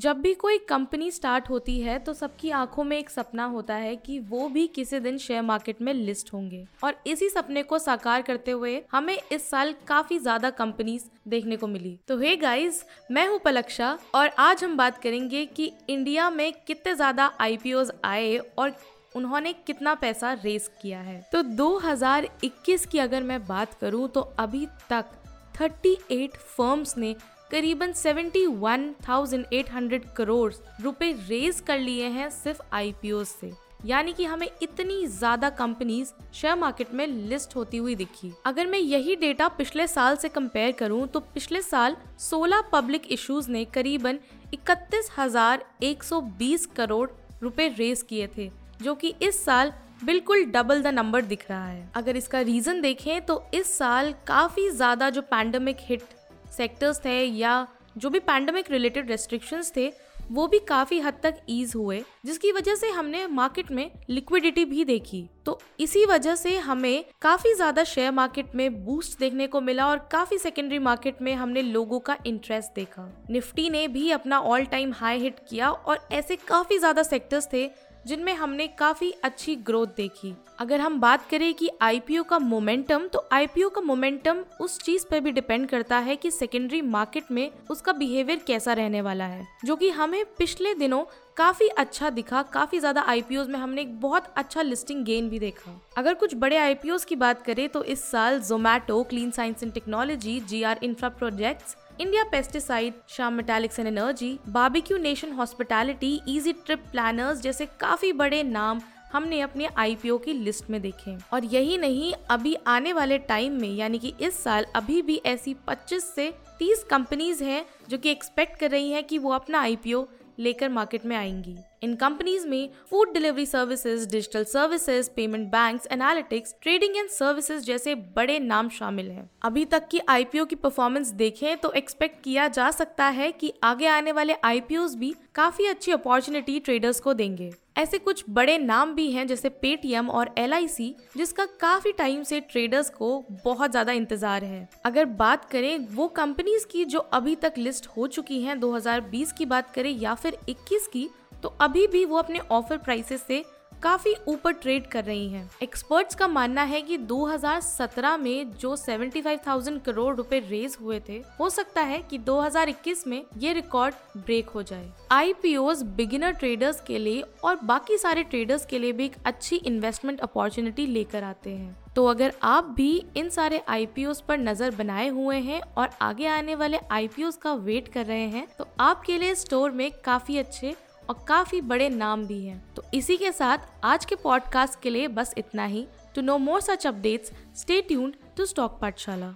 जब भी कोई कंपनी स्टार्ट होती है तो सबकी आँखों में एक सपना होता है कि वो भी किसी दिन शेयर मार्केट में लिस्ट होंगे। और इसी सपने को साकार करते हुए हमें इस साल काफ़ी ज़्यादा कंपनीज़ देखने को मिली। तो हे गाइस मैं हूँ पलक्षा, और आज हम बात करेंगे कि इंडिया में कितने ज़्यादा आईपीओ आए और उन्होंने कितना पैसा रेस किया है। तो 2021 की अगर मैं बात करूँ तो अभी तक 38 फर्म्स ने करीबन 71,800 करोड़ रुपए रेज कर लिए हैं सिर्फ़ आईपीओ से। यानी कि हमें इतनी ज़्यादा कंपनीज़ शेयर मार्केट में लिस्ट होती हुई दिखी। अगर मैं यही डेटा पिछले साल से कंपेयर करूँ तो पिछले साल 16 पब्लिक इश्यूज़ ने करीबन 31,120 करोड़ रुपए रेज किए थे जो कि इस साल बिल्कुल डबल द नंबर दिख रहा है। अगर इसका रीजन देखें तो इस साल काफ़ी ज़्यादा जो पैंडमिक हिट सेक्टर्स थे या जो भी पैंडमिक रिलेटेड रेस्ट्रिक्शंस थे, वो भी काफ़ी हद तक ईज हुए, जिसकी वजह से हमने मार्केट में लिक्विडिटी भी देखी। तो इसी वजह से हमें काफ़ी ज़्यादा शेयर मार्केट में बूस्ट देखने को मिला और काफ़ी सेकेंडरी मार्केट में हमने लोगों का इंटरेस्ट देखा। निफ्टी ने भी अपना ऑल टाइम हाई हिट किया और ऐसे काफ़ी ज़्यादा सेक्टर्स थे जिनमें हमने काफ़ी अच्छी ग्रोथ देखी। अगर हम बात करें कि आईपीओ का मोमेंटम तो आईपीओ का मोमेंटम उस चीज़ पर भी डिपेंड करता है कि सेकेंडरी मार्केट में उसका बिहेवियर कैसा रहने वाला है, जो कि हमें पिछले दिनों काफ़ी अच्छा दिखा, काफ़ी ज़्यादा आईपीओ में हमने एक बहुत अच्छा लिस्टिंग गेन भी देखा। अगर कुछ बड़े आईपीओ की बात करें तो इस साल Zomato clean science and technology G R infra projects India pesticide Shyam metallics and energy barbeque nation hospitality easy trip planners जैसे काफ़ी बड़े नाम हमने अपने आईपीओ की लिस्ट में देखे। और यही नहीं, अभी आने वाले टाइम में, यानी कि इस साल अभी भी ऐसी 25 से 30 कंपनीज़ हैं जो कि एक्सपेक्ट कर रही हैं कि वो अपना आईपीओ लेकर मार्केट में आएँगी। इन कंपनीज़ में food delivery services digital services payment banks analytics trading and services जैसे बड़े नाम शामिल हैं। अभी तक की आईपीओ की परफॉर्मेंस देखें तो एक्सपेक्ट किया जा सकता है कि आगे आने वाले आईपीओ भी काफ़ी अच्छी अपॉर्चुनिटी ट्रेडर्स को देंगे। ऐसे कुछ बड़े नाम भी हैं जैसे पेटीएम और LIC जिसका काफ़ी टाइम से ट्रेडर्स को बहुत ज़्यादा इंतज़ार है। अगर बात करें वो कंपनीज़ की जो अभी तक लिस्ट हो चुकी हैं 2020 की बात करें या फिर 21 की तो अभी भी वो अपने ऑफ़र प्राइसेस से काफ़ी ऊपर ट्रेड कर रही हैं। एक्सपर्ट्स का मानना है कि 2017 में जो 75,000 करोड़ रुपए रेज हुए थे हो सकता है कि 2021 में ये रिकॉर्ड ब्रेक हो जाए। आई बिगिनर ट्रेडर्स के लिए और बाकी सारे ट्रेडर्स के लिए भी एक अच्छी इन्वेस्टमेंट अपॉर्चुनिटी लेकर आते हैं। तो अगर आप भी इन सारे आई पर नज़र बनाए हुए हैं और आगे आने वाले आई का वेट कर रहे हैं तो आपके लिए स्टोर में काफ़ी अच्छे और काफ़ी बड़े नाम भी हैं। इसी के साथ आज के पॉडकास्ट के लिए बस इतना ही। To know more such updates stay tuned to stock Pathshala